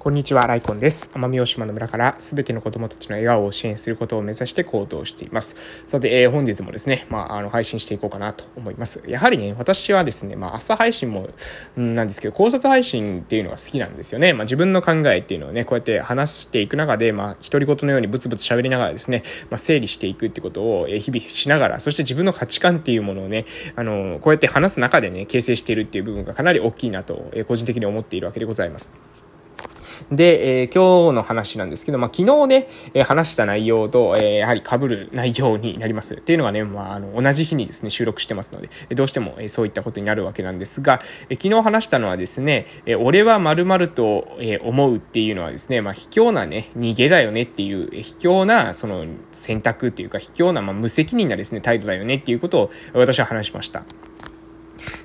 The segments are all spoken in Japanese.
こんにちは、ライコンです。奄美大島の村からすべての子供たちの笑顔を支援することを目指して行動しています。さて、えー、本日もですね、まあ、あの、配信していこうかなと思います。やはりね、私はですね、まあ、朝配信も、んなんですけど、考察配信っていうのが好きなんですよね。まあ、自分の考えっていうのをね、こうやって話していく中で、まあ、独り言のようにブツブツ喋りながらですね、まあ、整理していくってことを、え日々しながら、そして自分の価値観っていうものをね、あの、こうやって話す中でね、形成しているっていう部分がかなり大きいなと、え個人的に思っているわけでございます。で、えー、今日の話なんですけど、まあ、昨日ね、えー、話した内容と、えー、やはり被る内容になります。っていうのがね、まあ、あの、同じ日にですね、収録してますので、どうしても、え、そういったことになるわけなんですが、え、昨日話したのはですね、え、俺は〇〇と、え、思うっていうのはですね、まあ、卑怯なね、逃げだよねっていう、え、卑怯な、その、選択っていうか、卑怯な、まあ、無責任なですね、態度だよねっていうことを私は話しました。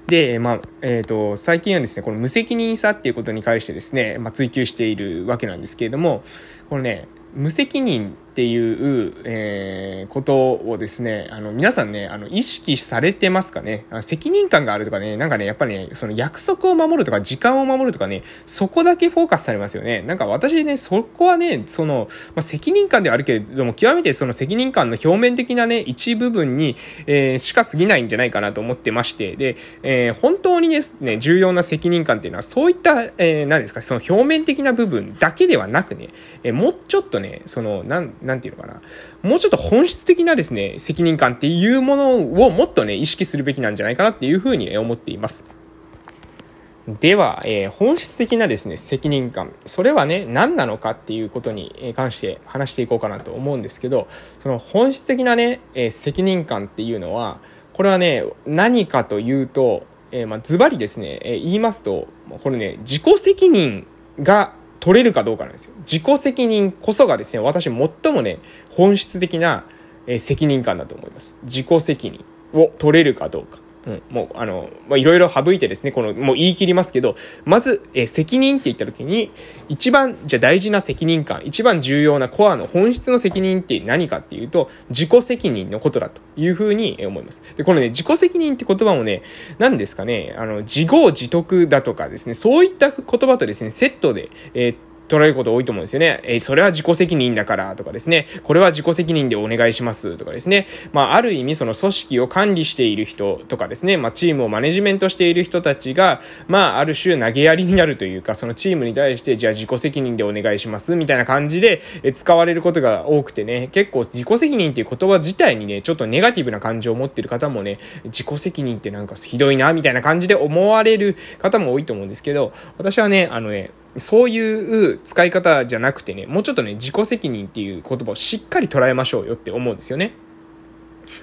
で、まあ、えっ、ー、と、最近はですね、この無責任さっていうことに関してですね、まあ、追求しているわけなんですけれども、このね、無責任っていう、えー、ことをですね、あの、皆さんね、あの、意識されてますかね？責任感があるとかね、なんかね、やっぱりね、その約束を守るとか、時間を守るとかね、そこだけフォーカスされますよね。なんか私ね、そこはね、その、まあ、責任感ではあるけれども、極めてその責任感の表面的なね、一部分に、えー、しか過ぎないんじゃないかなと思ってまして、で、えー、本当にですね、重要な責任感っていうのは、そういった、えー、何ですか、その表面的な部分だけではなくね、えー、もうちょっとね、その、なん、なんていうのかな。もうちょっと本質的なですね、責任感っていうものをもっとね、意識するべきなんじゃないかなっていうふうに思っています。では、えー、本質的なですね、責任感。それはね、何なのかっていうことに関して話していこうかなと思うんですけど、その本質的なね、えー、責任感っていうのは、これはね、何かというと、えー、まあ、ズバリですね、えー、言いますと、これね、自己責任が取れるかどうかなんですよ。自己責任こそがですね、私最もね、本質的な、責任感だと思います。自己責任を取れるかどうか。うん、もう、あの、ま、いろいろ省いてですね、この、もう言い切りますけど、まず、え責任って言った時に、一番、じゃ大事な責任感、一番重要なコアの本質の責任って何かっていうと、自己責任のことだというふうに思います。で、このね、自己責任って言葉もね、何ですかね、あの、自業自得だとかですね、そういった言葉とですね、セットで、えー取られること多いと思うんですよね。えー、それは自己責任だからとかですね。これは自己責任でお願いしますとかですね。まあ、ある意味その組織を管理している人とかですね。まあ、チームをマネジメントしている人たちが、まあ、ある種投げやりになるというか、そのチームに対して、じゃあ自己責任でお願いしますみたいな感じで、え使われることが多くてね。結構自己責任っていう言葉自体にね、ちょっとネガティブな感情を持ってる方もね、自己責任ってなんかひどいな、みたいな感じで思われる方も多いと思うんですけど、私はね、あのね、そういう使い方じゃなくてね、もうちょっとね、自己責任っていう言葉をしっかり捉えましょうよって思うんですよね。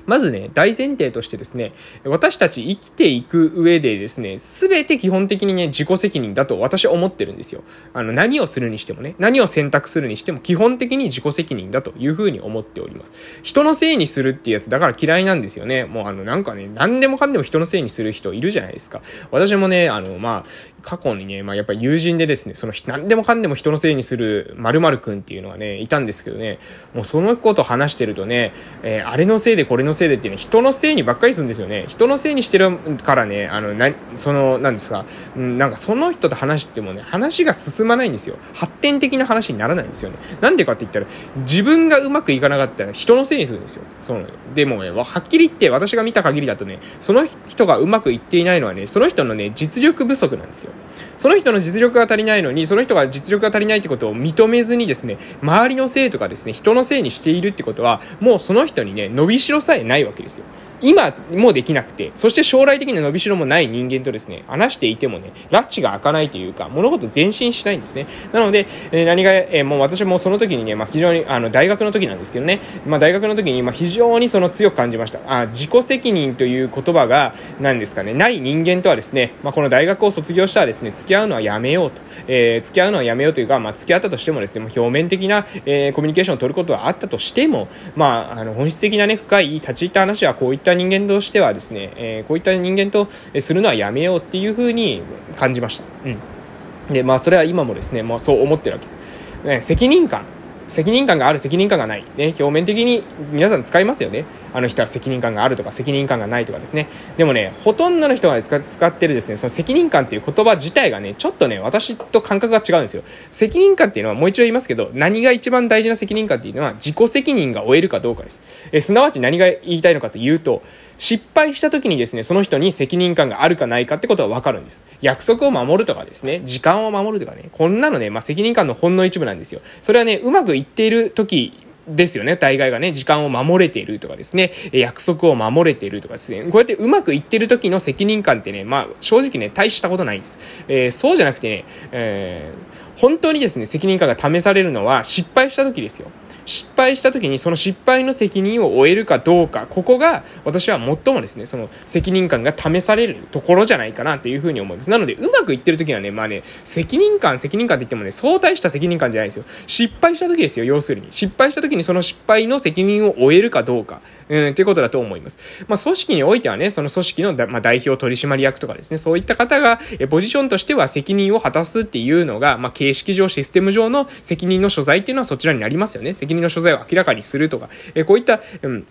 まずね、大前提としてですね、私たち生きていく上でですね、すべて基本的にね、自己責任だと私は思ってるんですよ。あの、何をするにしてもね、何を選択するにしても基本的に自己責任だというふうに思っております。人のせいにするっていうやつだから嫌いなんですよね。もうあの、なんかね、何でもかんでも人のせいにする人いるじゃないですか。私もね、あの、まあ、過去にね、まあ、やっぱ友人でですね、その、何でもかんでも人のせいにする〇〇くんっていうのはね、いたんですけどね、もうそのこと話してるとね、えー、あれのせいでこれのせいでっていうね、人のせいにばっかりするんですよね。人のせいにしてるからね、あの、な、その、なんですか、うん、なんかその人と話しててもね、話が進まないんですよ。発展的な話にならないんですよね。なんでかって言ったら、自分がうまくいかなかったら人のせいにするんですよ。その、でもね、はっきり言って私が見た限りだとね、その人がうまくいっていないのはね、その人のね、実力不足なんですよ。その人の実力が足りないのに、その人が実力が足りないってことを認めずにですね、周りのせいとかですね、人のせいにしているってことは、もうその人にね、伸びしろさえないわけですよ。今もできなくて、そして将来的に伸びしろもない人間とですね、話していてもね、拉致が開かないというか、物事前進しないんですね。なので、えー、何が、えー、もう私もその時にね、まあ、非常に、あの、大学の時なんですけどね、まあ、大学の時に、まあ、非常にその強く感じました。あ、自己責任という言葉が、何ですかね、ない人間とはですね、まあ、この大学を卒業したらですね、付き合うのはやめようと。えー、付き合うのはやめようというか、まあ、付き合ったとしてもですね、表面的な、えー、コミュニケーションを取ることはあったとしても、まあ、あの、本質的なね、深い立ち入った話はこういった人間としてはですね、えー、こういった人間とするのはやめようっていうふうに感じました。うん。で、まあ、それは今もですね、まあ、そう思ってるわけです。ね、責任感。責任感がある、責任感がない。ね、表面的に皆さん使いますよね。あの人は責任感があるとか、責任感がないとかですね。でもね、ほとんどの人が使ってるですね、その責任感っていう言葉自体がね、ちょっとね、私と感覚が違うんですよ。責任感っていうのはもう一度言いますけど、何が一番大事な責任感っていうのは、自己責任が負えるかどうかです。えすなわち何が言いたいのかというと、失敗した時にですね、その人に責任感があるかないかってことはわかるんです。約束を守るとかですね、時間を守るとかね、こんなのね、まあ、責任感のほんの一部なんですよ。それはね、うまくいっている時ですよね。大概がね、時間を守れているとかですね、約束を守れているとかですね、こうやってうまくいってる時の責任感ってね、まあ、正直ね、大したことないんです。えー、そうじゃなくてね、えー、本当にですね、責任感が試されるのは失敗した時ですよ。失敗した時にその失敗の責任を負えるかどうか、ここが私は最もですね、その責任感が試されるところじゃないかなというふうに思います。なので、うまくいってる時はね、まあね、責任感、責任感って言ってもね、相対した責任感じゃないですよ。失敗した時ですよ、要するに。失敗した時にその失敗の責任を負えるかどうか。うん、ということだと思います。まあ、組織においてはね、その組織のだまあ、代表取締役とかですね、そういった方が、えポジションとしては責任を果たすっていうのが、まあ、形式上、システム上の責任の所在っていうのはそちらになりますよね。責任の所在を明らかにするとか、えこういった、うん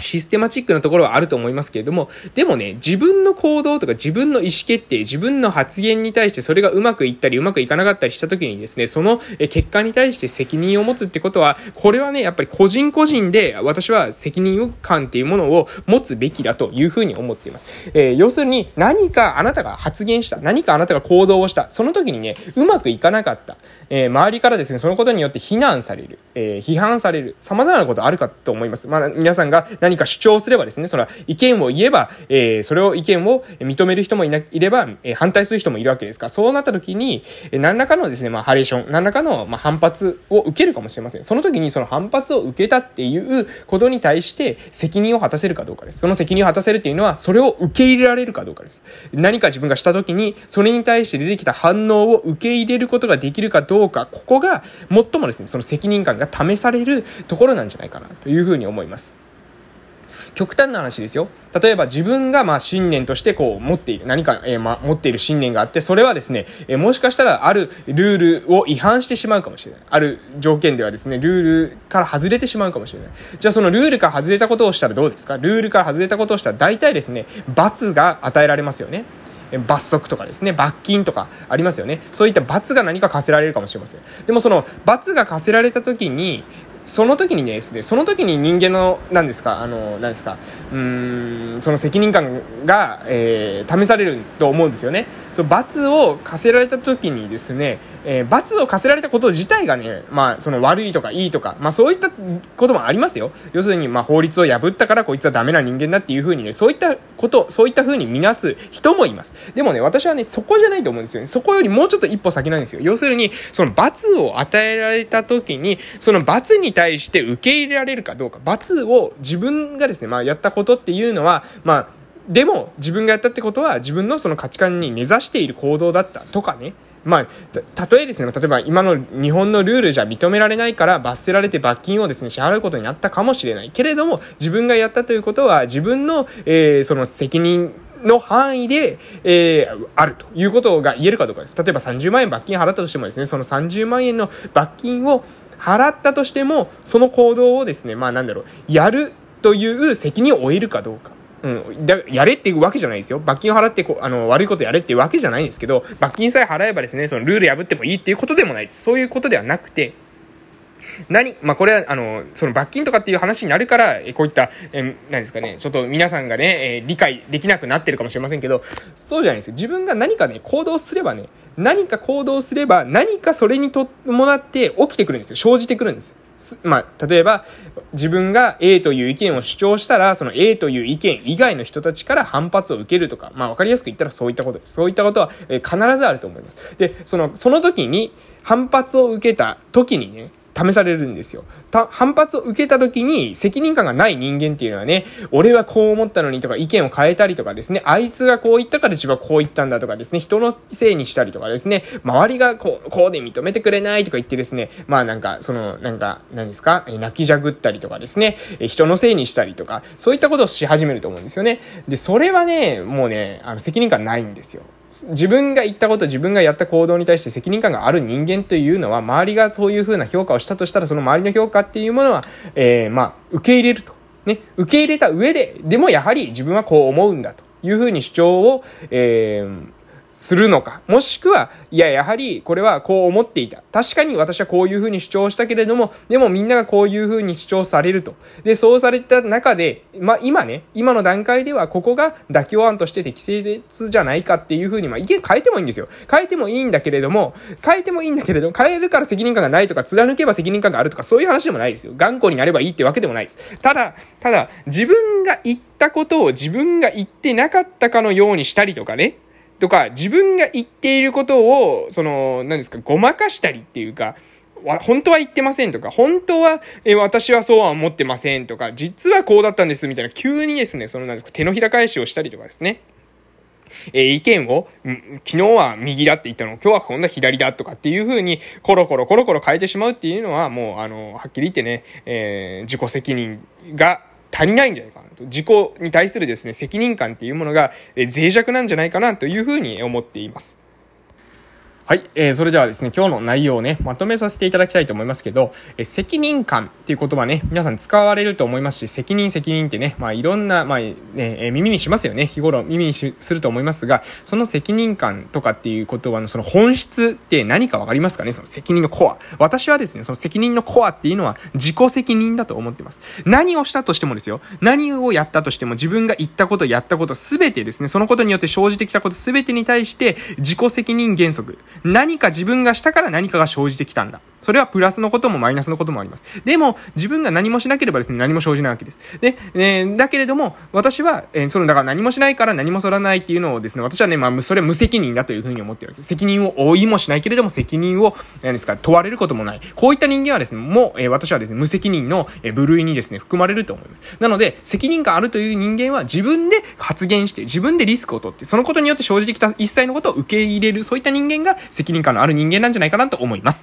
システマチックなところはあると思いますけれども、でもね、自分の行動とか自分の意思決定、自分の発言に対してそれがうまくいったりうまくいかなかったりした時にですね、その結果に対して責任を持つってことは、これはね、やっぱり個人個人で私は責任感っていうものを持つべきだというふうに思っています。えー、要するに何かあなたが発言した、何かあなたが行動をした、その時にね、うまくいかなかった。えー、周りからですね、そのことによって非難される、えー、批判される、様々なことあるかと思います。まあ、皆さんが何か主張すればですね、それは意見を言えば、えー、それを意見を認める人もいないれば、え、反対する人もいるわけですから、そうなった時に、何らかのですね、まあ、ハレーション、何らかの、まあ、反発を受けるかもしれません。その時にその反発を受けたっていうことに対して責任を果たせるかどうかです。その責任を果たせるっていうのは、それを受け入れられるかどうかです。何か自分がした時に、それに対して出てきた反応を受け入れることができるかどうか、どうかここが最もですね、その責任感が試されるところなんじゃないかなというふうに思います。極端な話ですよ。例えば自分がまあ信念としてこう持っている、何か、えー、ま持っている信念があって、それはですね、えー、もしかしたらあるルールを違反してしまうかもしれない。ある条件ではですね、ルールから外れてしまうかもしれない。じゃあそのルールから外れたことをしたらどうですか？ルールから外れたことをしたら大体ですね、罰が与えられますよね。罰則とかですね、罰金とかありますよね。そういった罰が何か課せられるかもしれません。でもその罰が課せられた時に、その時にねですね、その時に人間の、何ですか、あの、何ですか、うん、その責任感が、えー、試されると思うんですよね。その罰を課せられた時にですね、えー、罰を課せられたこと自体がね、まあ、その悪いとかいいとか、まあそういったこともありますよ。要するに、まあ法律を破ったからこいつはダメな人間だっていうふうにね、そういったこと、そういったふうに見なす人もいます。でもね、私はね、そこじゃないと思うんですよね。そこよりもうちょっと一歩先なんですよ。要するに、その罰を与えられた時に、その罰に対して受け入れられるかどうか、罰を自分がですね、まあやったことっていうのは、まあ、でも自分がやったってことは自分のその価値観に根ざしている行動だったとかね。まあ、た例えですね、例えば今の日本のルールじゃ認められないから罰せられて罰金をですね、支払うことになったかもしれない。けれども、自分がやったということは自分の、えー、その責任の範囲で、えー、あるということが言えるかどうかです。例えば30万円罰金払ったとしてもですね、その30万円の罰金を払ったとしても、その行動をですね、まあなんだろう、やるという責任を負えるかどうか。うん。だやれっていうわけじゃないですよ。罰金を払ってこ、あの、悪いことやれっていうわけじゃないんですけど、罰金さえ払えばですね、そのルール破ってもいいっていうことでもない。そういうことではなくて、何まあ、これは、あの、その罰金とかっていう話になるから、えこういった、え何ですかね、ちょっと皆さんがね、え理解できなくなってるかもしれませんけど、そうじゃないですよ。自分が何かね、行動すればね、何か行動すれば、何かそれに伴って起きてくるんですよ。生じてくるんです。まあ、例えば、自分が A という意見を主張したら、その A という意見以外の人たちから反発を受けるとか、まあ、わかりやすく言ったらそういったことです。そういったことは、え必ずあると思います。で、その、その時に、反発を受けた時にね、試されるんですよ。反発を受けた時に責任感がない人間っていうのはね、俺はこう思ったのにとか意見を変えたりとかですね、あいつがこう言ったから自分はこう言ったんだとかですね、人のせいにしたりとかですね、周りがこう、こうで認めてくれないとか言ってですね、まあなんか、その、なんか、何ですか、泣きじゃぐったりとかですね、人のせいにしたりとか、そういったことをし始めると思うんですよね。で、それはね、もうね、あの、責任感ないんですよ。自分が言ったこと、自分がやった行動に対して責任感がある人間というのは、周りがそういうふうな評価をしたとしたら、その周りの評価っていうものは、えー、まあ、受け入れると。ね、受け入れた上で、でもやはり自分はこう思うんだというふうに主張を、えー、するのか？もしくは、いや、やはり、これはこう思っていた。確かに私はこういうふうに主張したけれども、でもみんながこういうふうに主張されると。で、そうされた中で、まあ、今ね、今の段階では、ここが妥協案として適切じゃないかっていうふうに、まあ、意見変えてもいいんですよ。変えてもいいんだけれども、変えてもいいんだけれども、変えるから責任感がないとか、貫けば責任感があるとか、そういう話でもないですよ。頑固になればいいってわけでもないです。ただ、ただ、自分が言ったことを自分が言ってなかったかのようにしたりとかね、とか、自分が言っていることを、その、何ですか、ごまかしたりっていうか、本当は言ってませんとか、本当は、え私はそうは思ってませんとか、実はこうだったんですみたいな、急にですね、そのなんですか、手のひら返しをしたりとかですね。え、意見を、昨日は右だって言ったの、今日は今度は左だとかっていう風に、コロコロコロコロ変えてしまうっていうのは、もう、あの、はっきり言ってね、えー、自己責任が足りないんじゃないかなと。自己に対するですね、責任感っていうものが、え脆弱なんじゃないかなというふうに思っています。はい。えー、それではですね、今日の内容をね、まとめさせていただきたいと思いますけど、えー、責任感っていう言葉ね、皆さん使われると思いますし、責任責任ってね、まあいろんな、まあね、えー、耳にしますよね。日頃耳にすると思いますが、その責任感とかっていう言葉のその本質って何かわかりますかね？その責任のコア。私はですね、その責任のコアっていうのは自己責任だと思ってます。何をしたとしてもですよ、何をやったとしても自分が言ったこと、やったこと、すべてですね、そのことによって生じてきたことすべてに対して自己責任原則。何か自分がしたから何かが生じてきたんだ。それはプラスのこともマイナスのこともあります。でも、自分が何もしなければですね、何も生じないわけです。で、えー、だけれども、私は、えー、その、だから何もしないから何もそらないっていうのをですね、私はね、まあ、それは無責任だというふうに思ってるわけです。責任を負いもしないけれども、責任を、何ですか、問われることもない。こういった人間はですね、もう、えー、私はですね、無責任の、え、部類にですね、含まれると思います。なので、責任感あるという人間は自分で発言して、自分でリスクを取って、そのことによって生じてきた一切のことを受け入れる、そういった人間が責任感のある人間なんじゃないかなと思います。